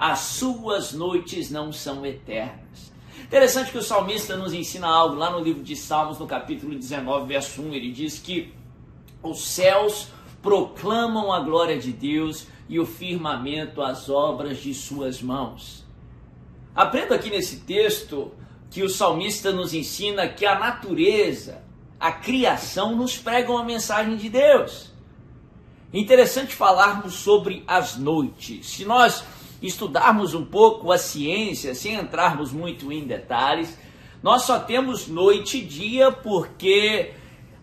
as suas noites não são eternas. Interessante que o salmista nos ensina algo lá no livro de Salmos, no capítulo 19, verso 1. Ele diz que os céus proclamam a glória de Deus e o firmamento as obras de suas mãos. Aprendo aqui nesse texto que o salmista nos ensina que a natureza, a criação nos pregam a mensagem de Deus. Interessante falarmos sobre as noites. Se nós estudarmos um pouco a ciência, sem entrarmos muito em detalhes, nós só temos noite e dia porque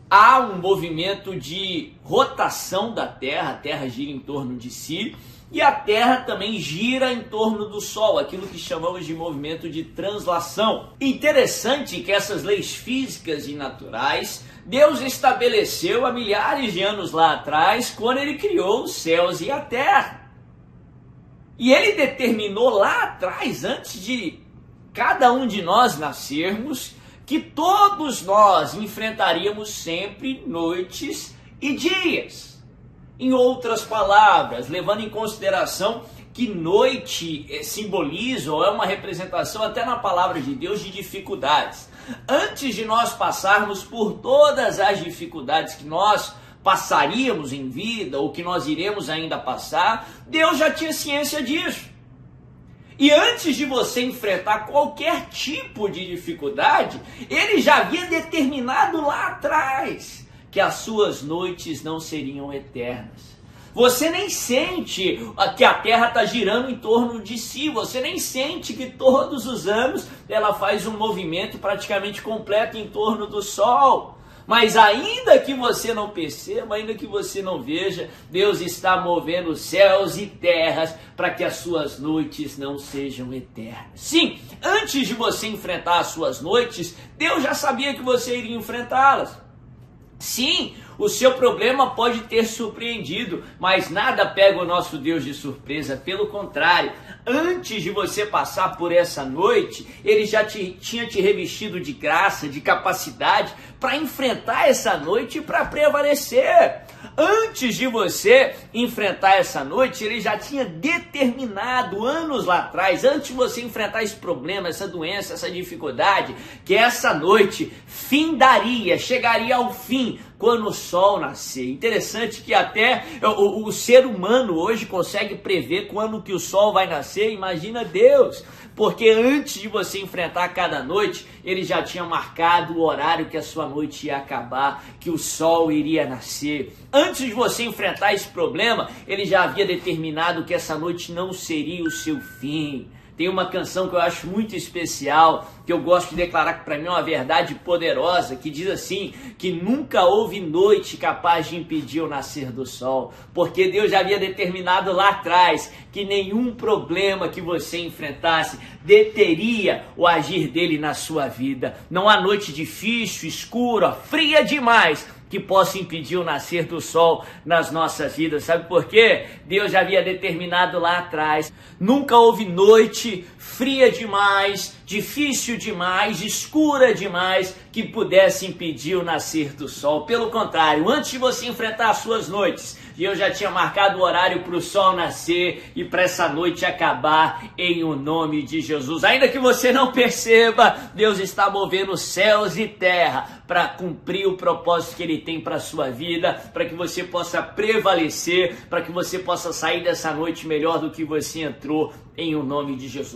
há um movimento de rotação da Terra, a Terra gira em torno de si, e a Terra também gira em torno do Sol, aquilo que chamamos de movimento de translação. Interessante que essas leis físicas e naturais Deus estabeleceu há milhares de anos lá atrás, quando ele criou os céus e a terra. E ele determinou lá atrás, antes de cada um de nós nascermos, que todos nós enfrentaríamos sempre noites e dias. Em outras palavras, levando em consideração que noite eh, simboliza ou é uma representação até na palavra de Deus de dificuldades. Antes de nós passarmos por todas as dificuldades que nós passaríamos em vida ou que nós iremos ainda passar, Deus já tinha ciência disso. E antes de você enfrentar qualquer tipo de dificuldade, ele já havia determinado lá atrás que as suas noites não seriam eternas. Você nem sente que a Terra está girando em torno de si, você nem sente que todos os anos ela faz um movimento praticamente completo em torno do Sol. Mas ainda que você não perceba, ainda que você não veja, Deus está movendo céus e terras para que as suas noites não sejam eternas. Sim, antes de você enfrentar as suas noites, Deus já sabia que você iria enfrentá-las. Sim, o seu problema pode ter surpreendido, mas nada pega o nosso Deus de surpresa. Pelo contrário, antes de você passar por essa noite, ele já te, tinha te revestido de graça, de capacidade para enfrentar essa noite e para prevalecer. Antes de você enfrentar essa noite, ele já tinha determinado anos lá atrás, antes de você enfrentar esse problema, essa doença, essa dificuldade, que essa noite findaria, chegaria ao fim quando o sol nascer. Interessante que até o, o, ser humano hoje consegue prever quando que o sol vai nascer. Imagina Deus, porque antes de você enfrentar cada noite, ele já tinha marcado o horário que a sua noite ia acabar, que o sol iria nascer. Antes de você enfrentar esse problema, ele já havia determinado que essa noite não seria o seu fim. Tem uma canção que eu acho muito especial, que eu gosto de declarar que para mim é uma verdade poderosa, que diz assim: que nunca houve noite capaz de impedir o nascer do sol, porque Deus já havia determinado lá atrás que nenhum problema que você enfrentasse deteria o agir dele na sua vida. Não há noite difícil, escura, fria demais que possa impedir o nascer do sol nas nossas vidas. Sabe por quê? Deus já havia determinado lá atrás. Nunca houve noite fria demais, difícil demais, escura demais que pudesse impedir o nascer do sol. Pelo contrário, antes de você enfrentar as suas noites, e eu já tinha marcado o horário para o sol nascer e para essa noite acabar em o nome de Jesus. Ainda que você não perceba, Deus está movendo céus e terra para cumprir o propósito que Ele tem para a sua vida, para que você possa prevalecer, para que você possa sair dessa noite melhor do que você entrou em o nome de Jesus.